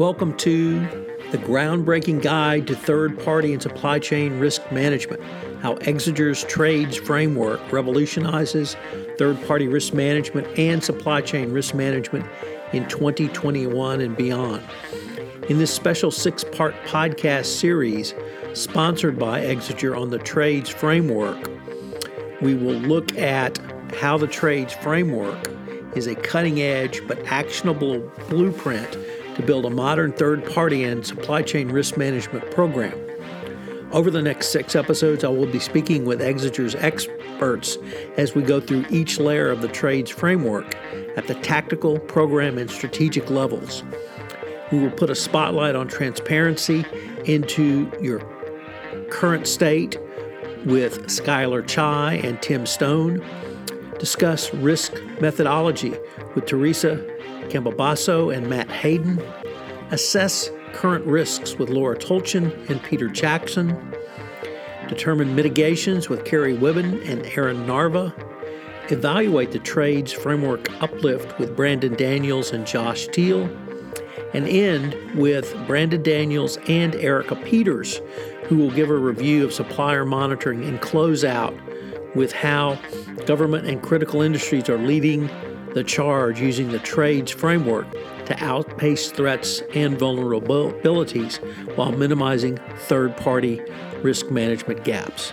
Welcome to the groundbreaking guide to third party and supply chain risk management. How Exiger's trades framework revolutionizes third party risk management and supply chain risk management in 2021 and beyond. In this special six part podcast series, sponsored by Exiger on the trades framework, we will look at how the trades framework is a cutting edge but actionable blueprint to build a modern third party and supply chain risk management program. Over the next six episodes, I will be speaking with Exiger's experts as we go through each layer of the trades framework at the tactical, program, and strategic levels. We will put a spotlight on transparency into your current state with Skylar Chai and Tim Stone discuss risk methodology with Teresa Campobasso and Matt Hayden, assess current risks with Laura Tolchin and Peter Jackson, determine mitigations with Carrie Wibben and Aaron Narva, evaluate the trades framework uplift with Brandon Daniels and Josh Teal, and end with Brandon Daniels and Erica Peters, who will give a review of supplier monitoring and close out with how government and critical industries are leading the charge using the trades framework to outpace threats and vulnerabilities while minimizing third party risk management gaps.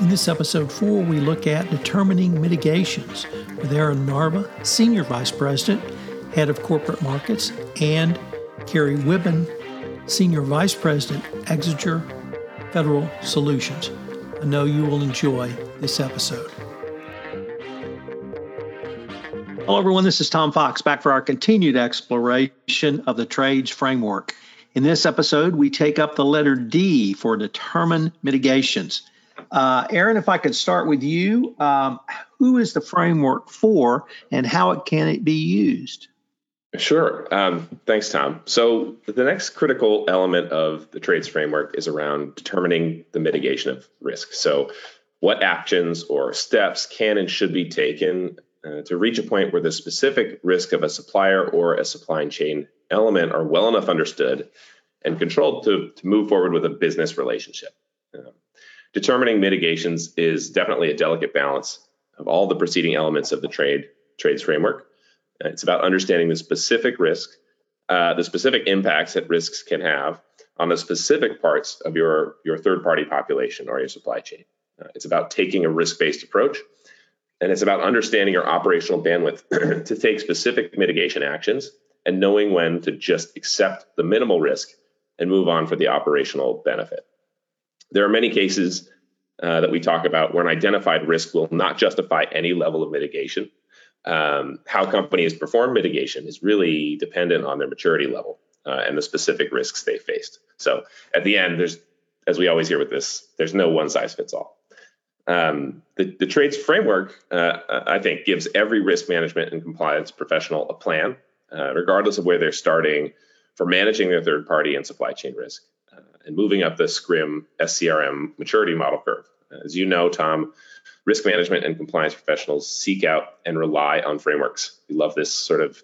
In this episode four, we look at determining mitigations with Aaron Narva, Senior Vice President, Head of Corporate Markets, and Carrie Wibben, Senior Vice President, Exiger Federal Solutions. I know you will enjoy this episode. Hello, everyone. This is Tom Fox back for our continued exploration of the trades framework. In this episode, we take up the letter D for determine mitigations. Uh, Aaron, if I could start with you, um, who is the framework for and how it can it be used? Sure. Um, thanks, Tom. So, the next critical element of the trades framework is around determining the mitigation of risk. So, what actions or steps can and should be taken uh, to reach a point where the specific risk of a supplier or a supply chain element are well enough understood and controlled to, to move forward with a business relationship. Uh, determining mitigations is definitely a delicate balance of all the preceding elements of the trade trades framework. It's about understanding the specific risk, uh, the specific impacts that risks can have on the specific parts of your, your third party population or your supply chain. Uh, it's about taking a risk based approach, and it's about understanding your operational bandwidth to take specific mitigation actions and knowing when to just accept the minimal risk and move on for the operational benefit. There are many cases uh, that we talk about where an identified risk will not justify any level of mitigation um, how companies perform mitigation is really dependent on their maturity level uh, and the specific risks they faced. So at the end, there's, as we always hear with this, there's no one size fits all. Um, the, the, trades framework, uh, I think, gives every risk management and compliance professional a plan, uh, regardless of where they're starting for managing their third party and supply chain risk uh, and moving up the SCRM SCRM maturity model curve. As you know, Tom, risk management and compliance professionals seek out and rely on frameworks. We love this sort of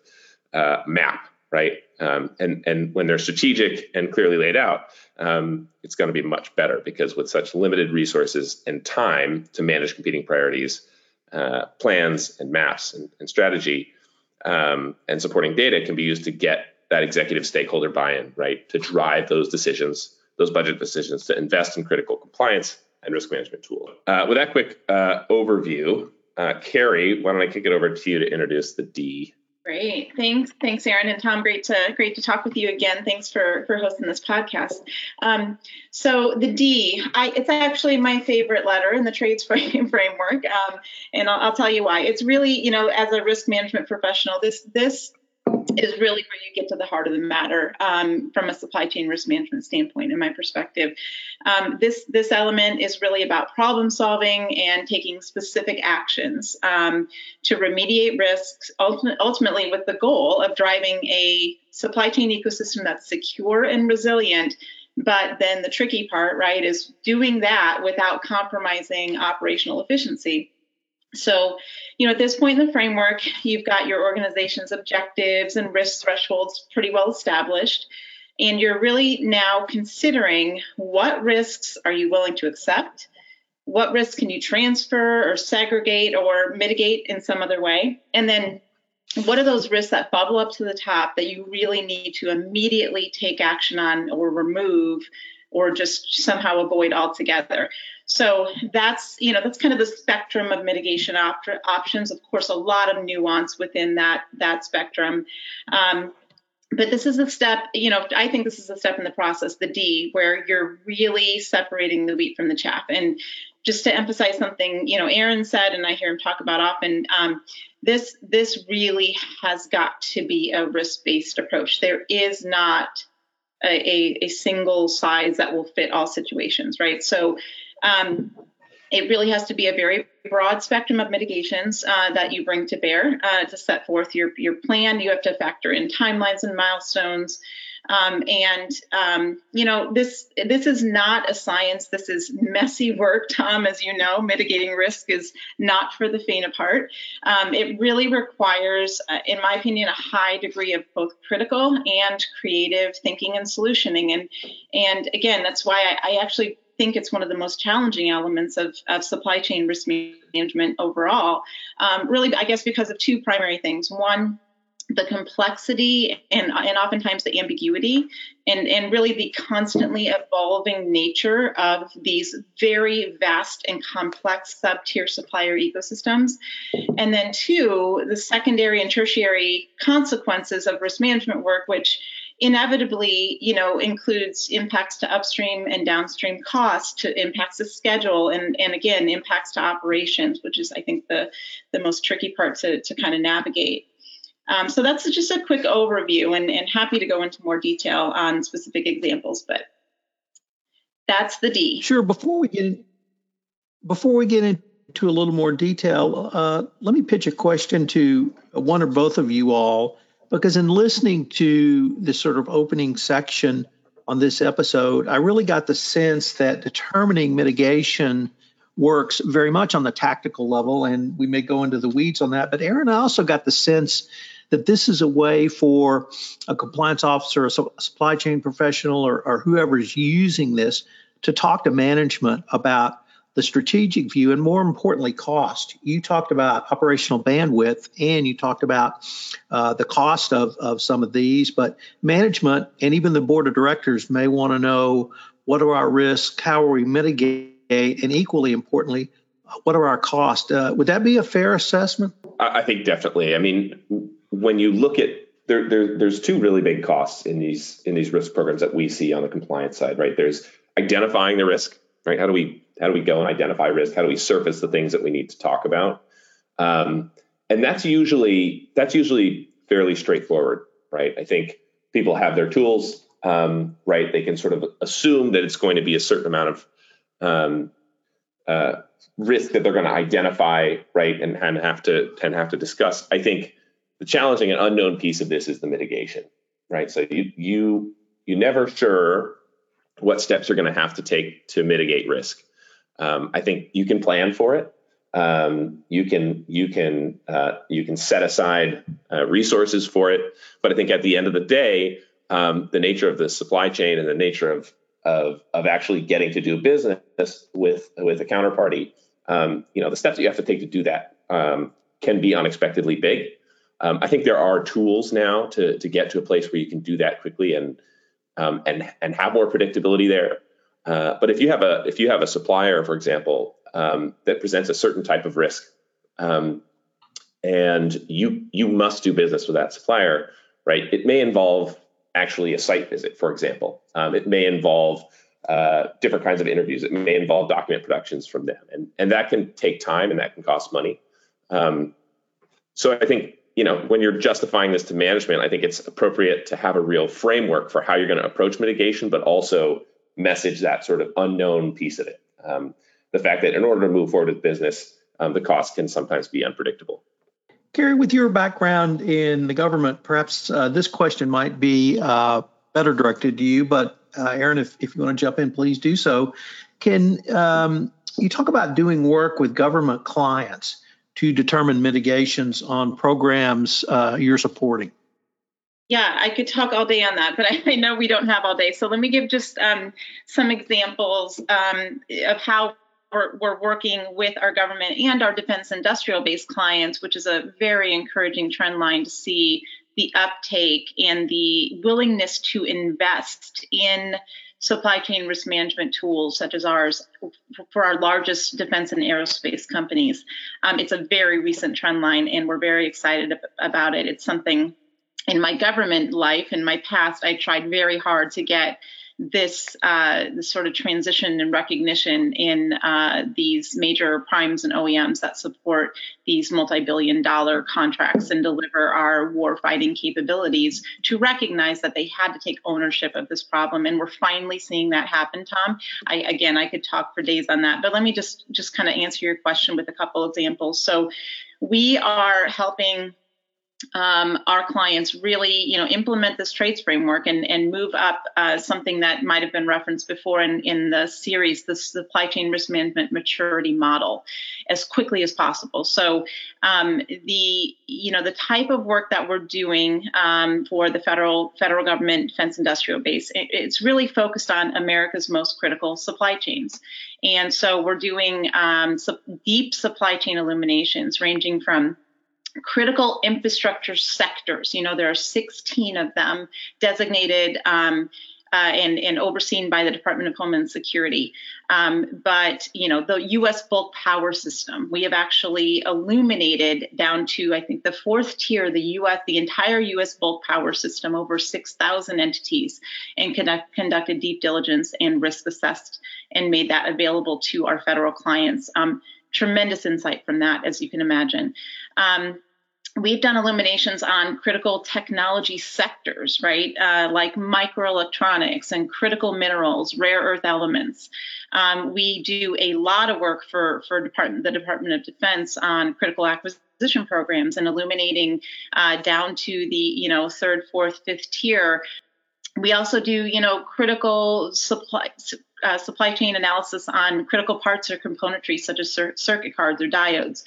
uh, map, right? Um, and and when they're strategic and clearly laid out, um, it's going to be much better because with such limited resources and time to manage competing priorities, uh, plans and maps and, and strategy um, and supporting data can be used to get that executive stakeholder buy-in, right? To drive those decisions, those budget decisions, to invest in critical compliance and risk management tool. Uh, with that quick uh, overview, uh, Carrie, why don't I kick it over to you to introduce the D? Great, thanks, thanks, Aaron and Tom. Great to great to talk with you again. Thanks for for hosting this podcast. Um, so the D, I, it's actually my favorite letter in the trades frame, framework, um, and I'll, I'll tell you why. It's really, you know, as a risk management professional, this this is really where you get to the heart of the matter um, from a supply chain risk management standpoint, in my perspective. Um, this this element is really about problem solving and taking specific actions um, to remediate risks, ultimate, ultimately with the goal of driving a supply chain ecosystem that's secure and resilient. But then the tricky part, right, is doing that without compromising operational efficiency. So, you know, at this point in the framework, you've got your organization's objectives and risk thresholds pretty well established. And you're really now considering what risks are you willing to accept? What risks can you transfer or segregate or mitigate in some other way? And then what are those risks that bubble up to the top that you really need to immediately take action on or remove or just somehow avoid altogether? So that's you know that's kind of the spectrum of mitigation op- options. Of course, a lot of nuance within that that spectrum. Um, but this is a step, you know, I think this is a step in the process, the D, where you're really separating the wheat from the chaff. And just to emphasize something, you know, Aaron said, and I hear him talk about often, um, this this really has got to be a risk-based approach. There is not a, a, single size that will fit all situations, right? So um, it really has to be a very broad spectrum of mitigations uh, that you bring to bear uh, to set forth your, your plan. You have to factor in timelines and milestones. Um, and um, you know this this is not a science. This is messy work, Tom. As you know, mitigating risk is not for the faint of heart. Um, it really requires, uh, in my opinion, a high degree of both critical and creative thinking and solutioning. And and again, that's why I, I actually think it's one of the most challenging elements of, of supply chain risk management overall. Um, really, I guess because of two primary things. One, the complexity and, and oftentimes the ambiguity and, and really the constantly evolving nature of these very vast and complex sub-tier supplier ecosystems and then two the secondary and tertiary consequences of risk management work which inevitably, you know, includes impacts to upstream and downstream costs, to impacts to schedule, and and again impacts to operations, which is I think the the most tricky part to to kind of navigate. Um, so that's just a quick overview, and and happy to go into more detail on specific examples, but that's the D. Sure. Before we get before we get into a little more detail, uh, let me pitch a question to one or both of you all because in listening to this sort of opening section on this episode, I really got the sense that determining mitigation works very much on the tactical level, and we may go into the weeds on that. But Aaron, I also got the sense that this is a way for a compliance officer, a supply chain professional, or, or whoever is using this to talk to management about the strategic view, and more importantly, cost. You talked about operational bandwidth and you talked about uh, the cost of, of some of these, but management and even the board of directors may want to know what are our risks, how are we mitigate, and equally importantly, what are our costs? Uh, would that be a fair assessment? I think definitely. I mean, when you look at there, there, there's two really big costs in these in these risk programs that we see on the compliance side, right? There's identifying the risk, right? How do we how do we go and identify risk? How do we surface the things that we need to talk about? Um, and that's usually that's usually fairly straightforward, right? I think people have their tools, um, right? They can sort of assume that it's going to be a certain amount of um, uh, risk that they're going to identify, right, and, and have to and have to discuss. I think the challenging and unknown piece of this is the mitigation, right? So you you you never sure what steps you're going to have to take to mitigate risk. Um, I think you can plan for it. Um, you can you can uh, you can set aside uh, resources for it. But I think at the end of the day, um, the nature of the supply chain and the nature of of of actually getting to do business with with a counterparty, um, you know, the steps that you have to take to do that um, can be unexpectedly big. Um, I think there are tools now to to get to a place where you can do that quickly and and and have more predictability there. Uh, but if you have a if you have a supplier, for example, um, that presents a certain type of risk, um, and you you must do business with that supplier, right? It may involve actually a site visit, for example. Um, it may involve uh, different kinds of interviews. It may involve document productions from them, and and that can take time and that can cost money. Um, so I think you know when you're justifying this to management, I think it's appropriate to have a real framework for how you're going to approach mitigation, but also message that sort of unknown piece of it. Um, the fact that in order to move forward with business, um, the cost can sometimes be unpredictable. Gary, with your background in the government, perhaps uh, this question might be uh, better directed to you, but uh, Aaron, if, if you want to jump in, please do so. Can um, you talk about doing work with government clients to determine mitigations on programs uh, you're supporting? Yeah, I could talk all day on that, but I, I know we don't have all day. So let me give just um, some examples um, of how we're, we're, working with our government and our defense industrial based clients, which is a very encouraging trend line to see the uptake and the willingness to invest in supply chain risk management tools such as ours for our largest defense and aerospace companies. Um, it's a very recent trend line, and we're very excited about it. It's something in my government life, in my past, I tried very hard to get this, uh, this sort of transition and recognition in uh, these major primes and OEMs that support these multi-billion dollar contracts and deliver our war fighting capabilities to recognize that they had to take ownership of this problem. And we're finally seeing that happen tom. I, again i could talk for days on that but let me just just kind of answer your question with a couple examples. So we are helping um, our clients really, you know, implement this trades framework and, and move up uh, something that might have been referenced before in, in the series, the supply chain risk management maturity model, as quickly as possible. So um, the, you know, the type of work that we're doing um, for the federal federal government defense industrial base, it, it's really focused on America's most critical supply chains. And so we're doing um, deep supply chain illuminations ranging from critical infrastructure sectors. You know, there are 16 of them designated um, uh, and, and, overseen by the Department of Homeland Security. Um, but you know, the U.S. bulk power system, we have actually illuminated down to I think the fourth tier, the U.S. the entire U.S. bulk power system, over 6,000 entities, and conduct, conducted deep diligence and risk assessed and made that available to our federal clients. Um, tremendous insight from that, as you can imagine. Um, we've done illuminations on critical technology sectors, right, uh, like microelectronics and critical minerals, rare earth elements. Um, we do a lot of work for for Department, the Department of Defense on critical acquisition programs and illuminating uh, down to the you know third, fourth, fifth tier. We also do you know critical supply. Uh, supply chain analysis on critical parts or componentry such as cir- circuit cards or diodes.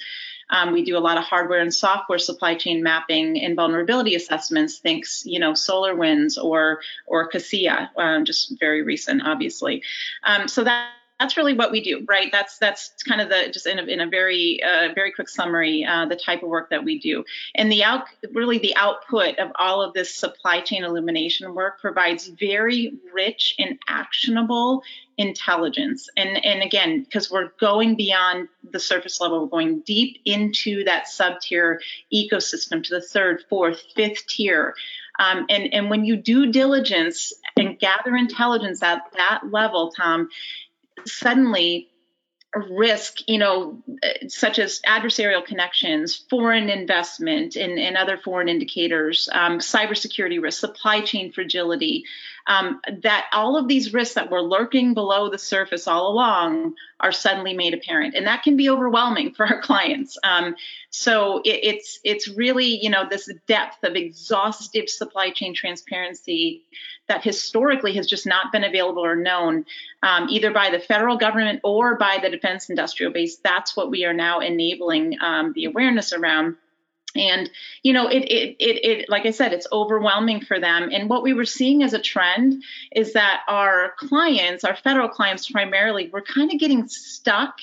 Um, we do a lot of hardware and software supply chain mapping and vulnerability assessments. Thinks you know SolarWinds or or Kaseya, um, just very recent, obviously. Um, so that that's really what we do, right? That's that's kind of the just in a, in a very uh, very quick summary, uh, the type of work that we do, and the out really the output of all of this supply chain illumination work provides very rich and actionable intelligence. And and again, because we're going beyond the surface level, we're going deep into that sub tier ecosystem to the third, fourth, fifth tier. Um, and and when you do diligence and gather intelligence at that level, Tom, suddenly risk, you know, such as adversarial connections, foreign investment, and, and other foreign indicators, um, cybersecurity risk, supply chain fragility, um, that all of these risks that were lurking below the surface all along are suddenly made apparent, and that can be overwhelming for our clients. Um, so it, it's it's really you know this depth of exhaustive supply chain transparency that historically has just not been available or known um, either by the federal government or by the defense industrial base. That's what we are now enabling um, the awareness around and you know it, it it it like i said it's overwhelming for them. And what we were seeing as a trend is that our clients our federal clients primarily were kind of getting stuck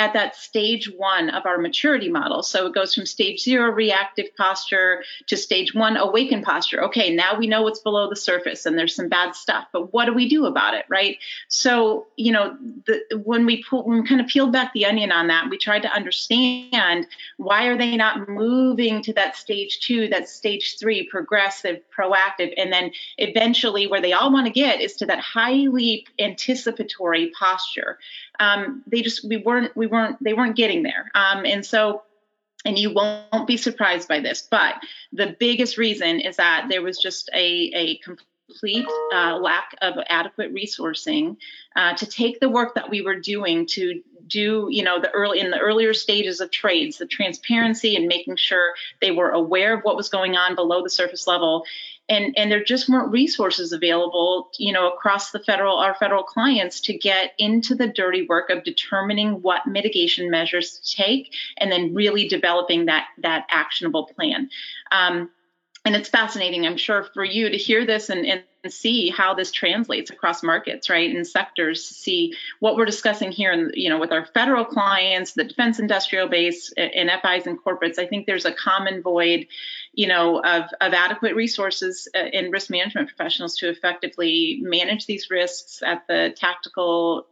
at that stage one of our maturity model. So it goes from stage zero reactive posture to stage one awakened posture. Okay, now we know what's below the surface and there's some bad stuff, but what do we do about it, right? So, you know, the, when we pull, when we kind of peeled back the onion on that, we tried to understand why are they not moving to that stage two, that stage three, progressive, proactive, and then eventually where they all want to get is to that highly anticipatory posture um, they just we weren't we weren't they weren't getting there. Um, and so and you won't be surprised by this but the biggest reason is that there was just a, a complete uh, lack of adequate resourcing uh, to take the work that we were doing to do you know the early in the earlier stages of trades the transparency and making sure they were aware of what was going on below the surface level. And and there just weren't resources available you know across the federal our federal clients to get into the dirty work of determining what mitigation measures to take and then really developing that that actionable plan. Um, and it's fascinating i'm sure for you to hear this and, and see how this translates across markets right and sectors to see what we're discussing here and you know with our federal clients the defense industrial base and fis and corporates. I think there's a common void you know of, of adequate resources uh, in risk management professionals to effectively manage these risks at the tactical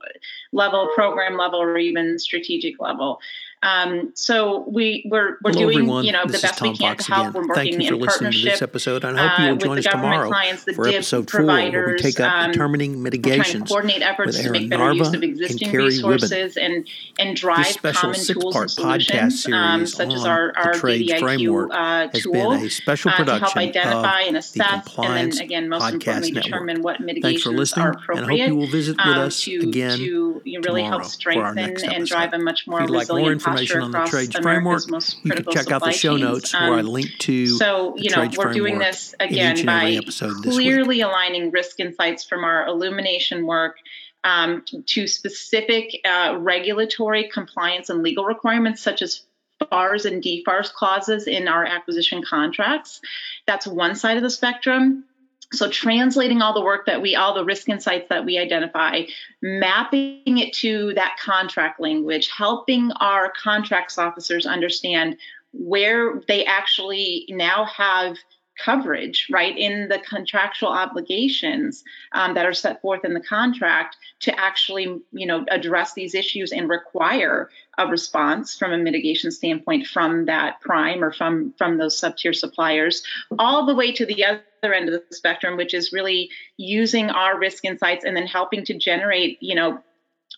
level program level or even strategic level um, so we we're we're Hello, doing everyone. you know this the best Tom we can Fox to help. Again. We're Thank working you for in listening to this episode. and I hope you uh, will with join us tomorrow clients, for episode four, where we take up um, determining we're trying to mitigations coordinate efforts with to make better use Narva of and existing Carrie resources and and drive special common tools and solutions, um, such as our the our trades DDIQ framework uh, has tool been a special uh, to help identify of and the assess, and then again, most importantly, Network. determine what mitigations are and I hope you will visit with um, us again to really help tomorrow for our next strengthen and drive episode. a much more If you'd like more resilient posture information on the trades framework, you can check out the show chains. notes where I Um, link to so, you know, we're doing this again by episode this week. clearly aligning risk insights from our illumination work um, to specific uh, regulatory compliance and legal requirements, such as FARs and DFARS clauses in our acquisition contracts. That's one side of the spectrum. So translating all the work that we, all the risk insights that we identify, mapping it to that contract language, helping our contracts officers understand where they actually now have coverage, right, in the contractual obligations um, that are set forth in the contract to actually, you know, address these issues and require a response from a mitigation standpoint from that prime or from from those sub-tier suppliers, all the way to the other end of the spectrum, which is really using our risk insights and then helping to generate, you know,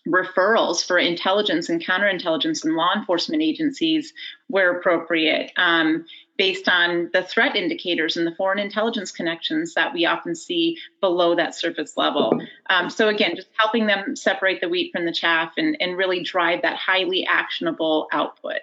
referrals for intelligence and counterintelligence and law enforcement agencies where appropriate, um, based on the threat indicators and the foreign intelligence connections that we often see below that surface level. Um, so, again, just helping them separate the wheat from the chaff and, and really drive that highly actionable output.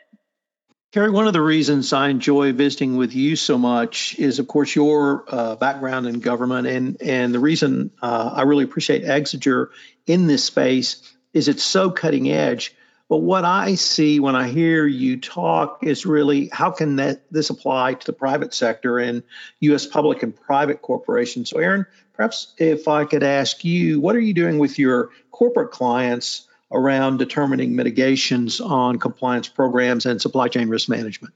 Carrie, one of the reasons I enjoy visiting with you so much is, of course, your uh, background in government, and and the reason uh, I really appreciate Exiger in this space is it's so cutting edge. But what I see when I hear you talk is really how can that this apply to the private sector and U.S. public and private corporations. So, Aaron, perhaps if I could ask you, what are you doing with your corporate clients? around determining mitigations on compliance programs and supply chain risk management.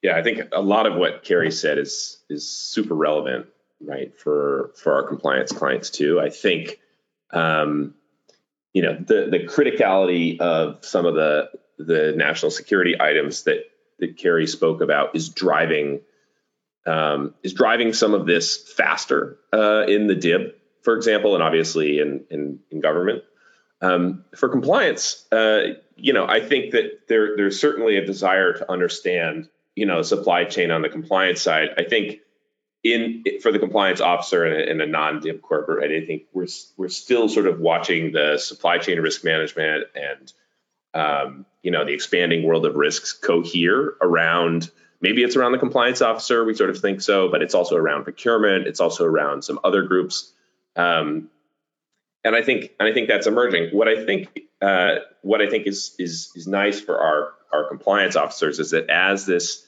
Yeah, I think a lot of what Carrie said is is super relevant, right, for for our compliance clients too. I think, um, you know, the the criticality of some of the the national security items that that Carrie spoke about is driving um, is driving some of this faster uh, in the DIB, for example, and obviously in in, in government. Um, for compliance, uh, you know, I think that there there's certainly a desire to understand, you know, supply chain on the compliance side. I think in for the compliance officer in a, a non-DIB corporate, I think we're we're still sort of watching the supply chain risk management and um, you know the expanding world of risks cohere around. Maybe it's around the compliance officer. We sort of think so, but it's also around procurement. It's also around some other groups. Um, and I think and I think that's emerging. What I think uh, what I think is is is nice for our our compliance officers is that as this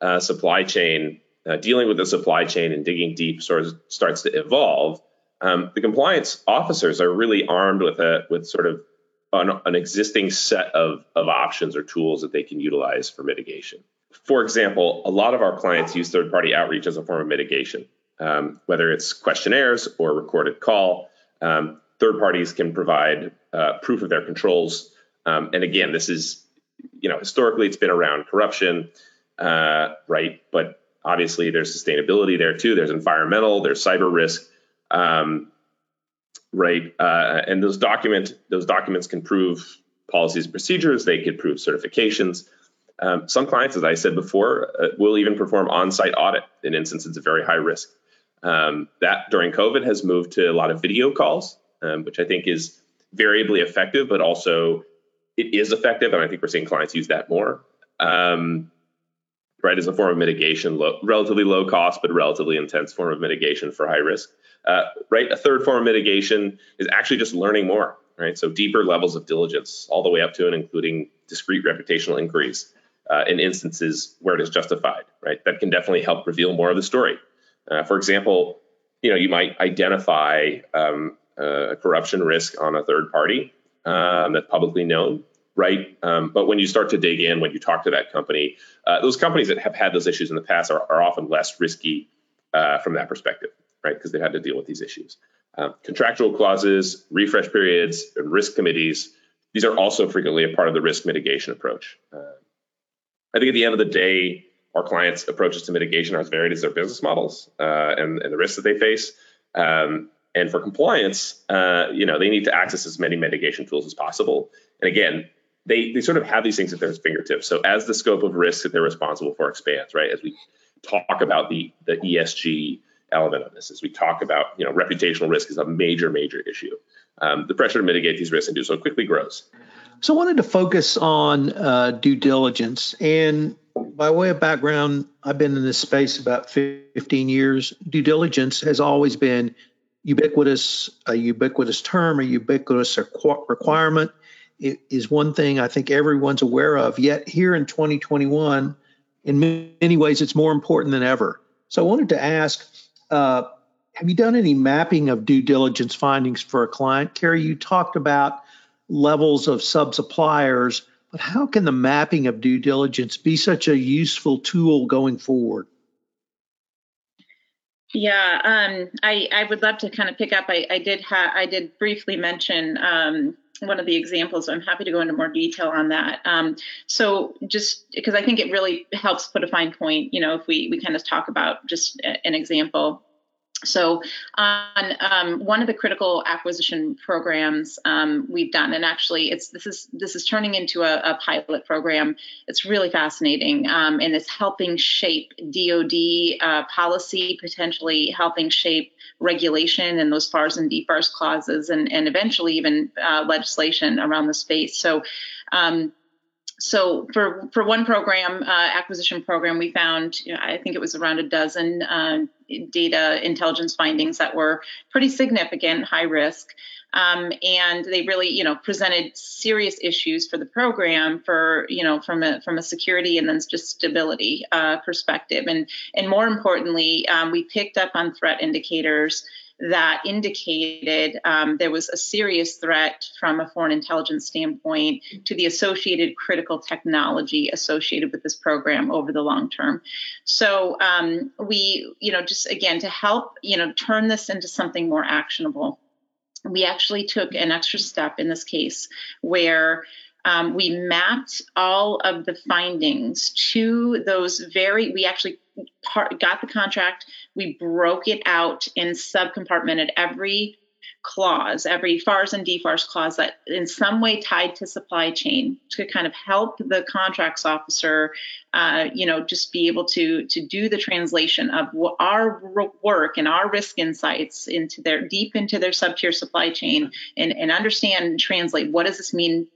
uh, supply chain uh, dealing with the supply chain and digging deep sort of starts to evolve, um, the compliance officers are really armed with a with sort of an, an existing set of of options or tools that they can utilize for mitigation. For example, a lot of our clients use third party outreach as a form of mitigation, um, whether it's questionnaires or recorded call. Um, third parties can provide uh, proof of their controls. Um, and again, this is, you know, historically it's been around corruption, uh, right? But obviously there's sustainability there too. There's environmental, there's cyber risk, um, right? Uh, and those document those documents can prove policies and procedures. They could prove certifications. Um, some clients, as I said before, uh, will even perform on-site audit in instances of very high risk. Um, that during COVID has moved to a lot of video calls um, which I think is variably effective, but also it is effective, and I think we're seeing clients use that more. Um, right, as a form of mitigation, low, relatively low cost, but relatively intense form of mitigation for high risk. Uh, right, a third form of mitigation is actually just learning more, right? So deeper levels of diligence, all the way up to and including discrete reputational inquiries uh, in instances where it is justified, right? That can definitely help reveal more of the story. Uh, for example, you know, you might identify um, a corruption risk on a third party um, that's publicly known, right? Um, but when you start to dig in, when you talk to that company, uh, those companies that have had those issues in the past are, are often less risky uh, from that perspective, right? Because they've had to deal with these issues. Um, contractual clauses, refresh periods, and risk committees, these are also frequently a part of the risk mitigation approach. Uh, I think at the end of the day, our clients' approaches to mitigation are as varied as their business models uh, and, and, the risks that they face. Um, and for compliance, uh, you know, they need to access as many mitigation tools as possible. And again, they, they sort of have these things at their fingertips. So as the scope of risk that they're responsible for expands, right? As we talk about the the ESG element of this, as we talk about, you know, reputational risk is a major, major issue. Um, the pressure to mitigate these risks and do so quickly grows. So I wanted to focus on uh, due diligence. And by way of background, I've been in this space about 15 years. Due diligence has always been ubiquitous, a ubiquitous term, a ubiquitous requirement. Is one thing I think everyone's aware of. Yet here in 2021, in many ways, it's more important than ever. So I wanted to ask uh, Have you done any mapping of due diligence findings for a client? Carrie, you talked about levels of sub suppliers, but how can the mapping of due diligence be such a useful tool going forward? Yeah, um, I, I would love to kind of pick up. I, I did ha- I did briefly mention um, one of the examples. I'm happy to go into more detail on that. Um, so just because I think it really helps put a fine point, you know, if we we kind of talk about just an example. So, on um, one of the critical acquisition programs um, we've done, and actually, it's this is this is turning into a, a pilot program. It's really fascinating, um, and it's helping shape DoD uh, policy, potentially helping shape regulation and those FARs and DFARS clauses, and and eventually even uh, legislation around the space. So. Um, so for for one program uh, acquisition program we found you know, i think it was around a dozen uh, data intelligence findings that were pretty significant high risk. Um, and they really you know presented serious issues for the program for you know from a from a security and then just stability uh, perspective. And and more importantly um, we picked up on threat indicators that indicated um, there was a serious threat from a foreign intelligence standpoint to the associated critical technology associated with this program over the long term. So um, we, you know, just again to help, you know, turn this into something more actionable. We actually took an extra step in this case where um, we mapped all of the findings to those very, we actually part, got the contract, we broke it out and subcompartmented every clause, every FARS and DFARS clause that in some way tied to supply chain to kind of help the contracts officer, uh, you know, just be able to to do the translation of our work and our risk insights into their deep into their sub tier supply chain and, and understand and translate what does this mean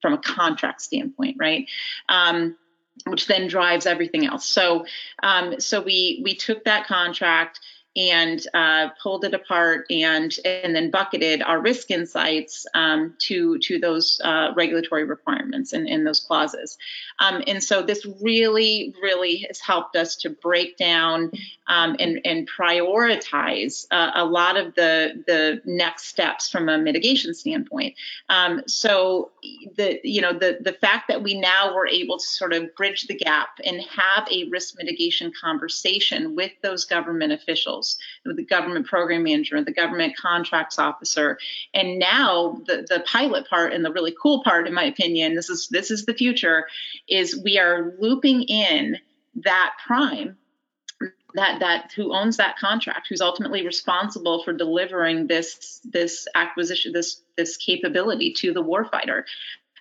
from a contract standpoint, right? Um, which then drives everything else. So, um, so we we took that contract and uh, pulled it apart and and then bucketed our risk insights um, to to those uh, regulatory requirements and in those clauses. Um, and so this really really has helped us to break down um, and and prioritize uh, a lot of the the next steps from a mitigation standpoint. Um, so the you know the the fact that we now were able to sort of bridge the gap and have a risk mitigation conversation with those government officials the government program manager, the government contracts officer. And now the, the pilot part and the really cool part, in my opinion, this is this is the future, is we are looping in that prime that that who owns that contract who's ultimately responsible for delivering this this acquisition this this capability to the warfighter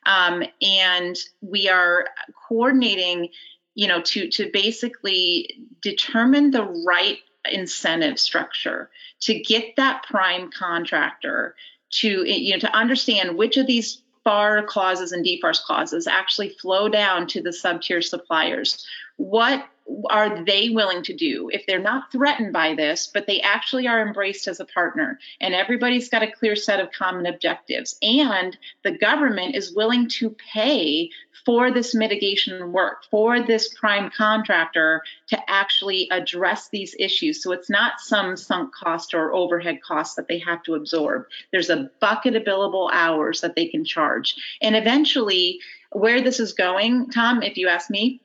um, and we are coordinating you know to to basically determine the right incentive structure to get that prime contractor to you know to understand which of these FAR clauses and DFARS clauses actually flow down to the sub tier suppliers. What are they willing to do if they're not threatened by this, but they actually are embraced as a partner and everybody's got a clear set of common objectives and the government is willing to pay for this mitigation work, for this prime contractor to actually address these issues. So it's not some sunk cost or overhead cost that they have to absorb. There's a bucket of billable hours that they can charge. And eventually, where this is going, Tom, if you ask me,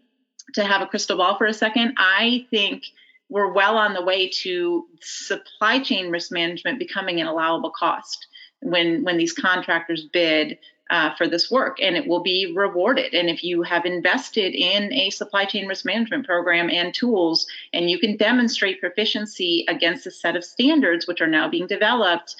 to have a crystal ball for a second, I think we're well on the way to supply chain risk management becoming an allowable cost when when these contractors bid uh, for this work and it will be rewarded. And if you have invested in a supply chain risk management program and tools and you can demonstrate proficiency against a set of standards which are now being developed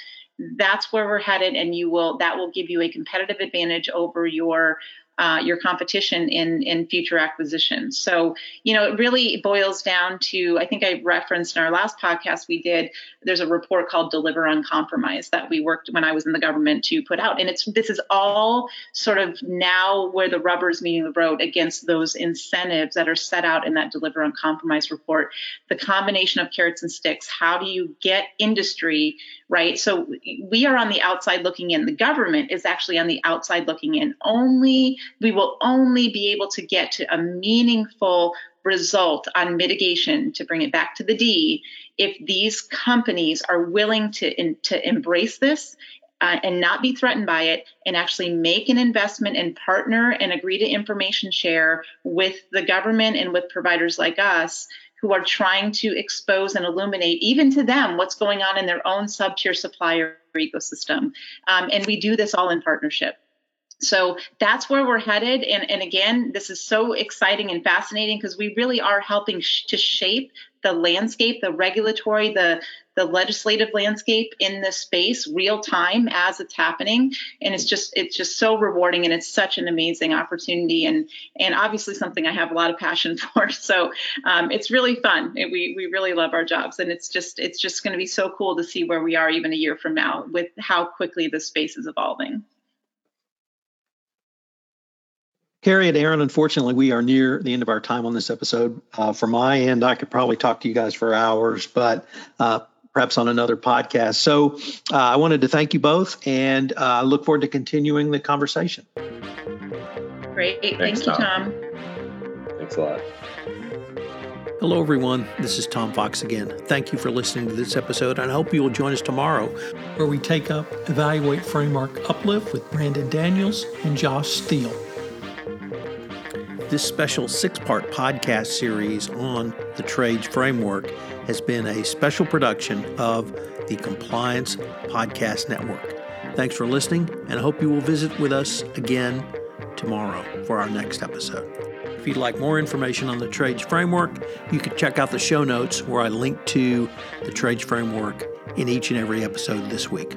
that's where we're headed and you will that will give you a competitive advantage over your uh, your competition in in future acquisitions. So you know it really boils down to I think I referenced in our last podcast we did. There's a report called Deliver Uncompromised that we worked when I was in the government to put out, and it's this is all sort of now where the rubber is meeting the road against those incentives that are set out in that Deliver Uncompromised report. The combination of carrots and sticks. How do you get industry right? So we are on the outside looking in. The government is actually on the outside looking in. Only we will only be able to get to a meaningful result on mitigation to bring it back to the D if these companies are willing to in, to embrace this uh, and not be threatened by it and actually make an investment and partner and agree to information share with the government and with providers like us who are trying to expose and illuminate, even to them, what's going on in their own sub tier supplier ecosystem. Um, and we do this all in partnership. So that's where we're headed. And, and again, this is so exciting and fascinating because we really are helping sh- to shape the landscape, the regulatory, the the legislative landscape in this space real time as it's happening. And it's just it's just so rewarding and it's such an amazing opportunity and and obviously something i have a lot of passion for. So um, it's really fun. It, we we really love our jobs and it's just it's just going to be so cool to see where we are even a year from now with how quickly the space is evolving Carrie and Aaron, unfortunately, we are near the end of our time on this episode. Uh, from my end, I could probably talk to you guys for hours, but uh, perhaps on another podcast. So uh, I wanted to thank you both and uh, look forward to continuing the conversation. Great. Thanks, Thank you, Tom. Thanks a lot. Hello, everyone. This is Tom Fox again. Thank you for listening to this episode, and I hope you will join us tomorrow where we take up Evaluate Framework Uplift with Brandon Daniels and Josh Steele. This special six part podcast series on the trades framework has been a special production of the Compliance Podcast Network. Thanks for listening, and I hope you will visit with us again tomorrow for our next episode. If you'd like more information on the Trades Framework, you can check out the show notes where I link to the Trades Framework in each and every episode this week.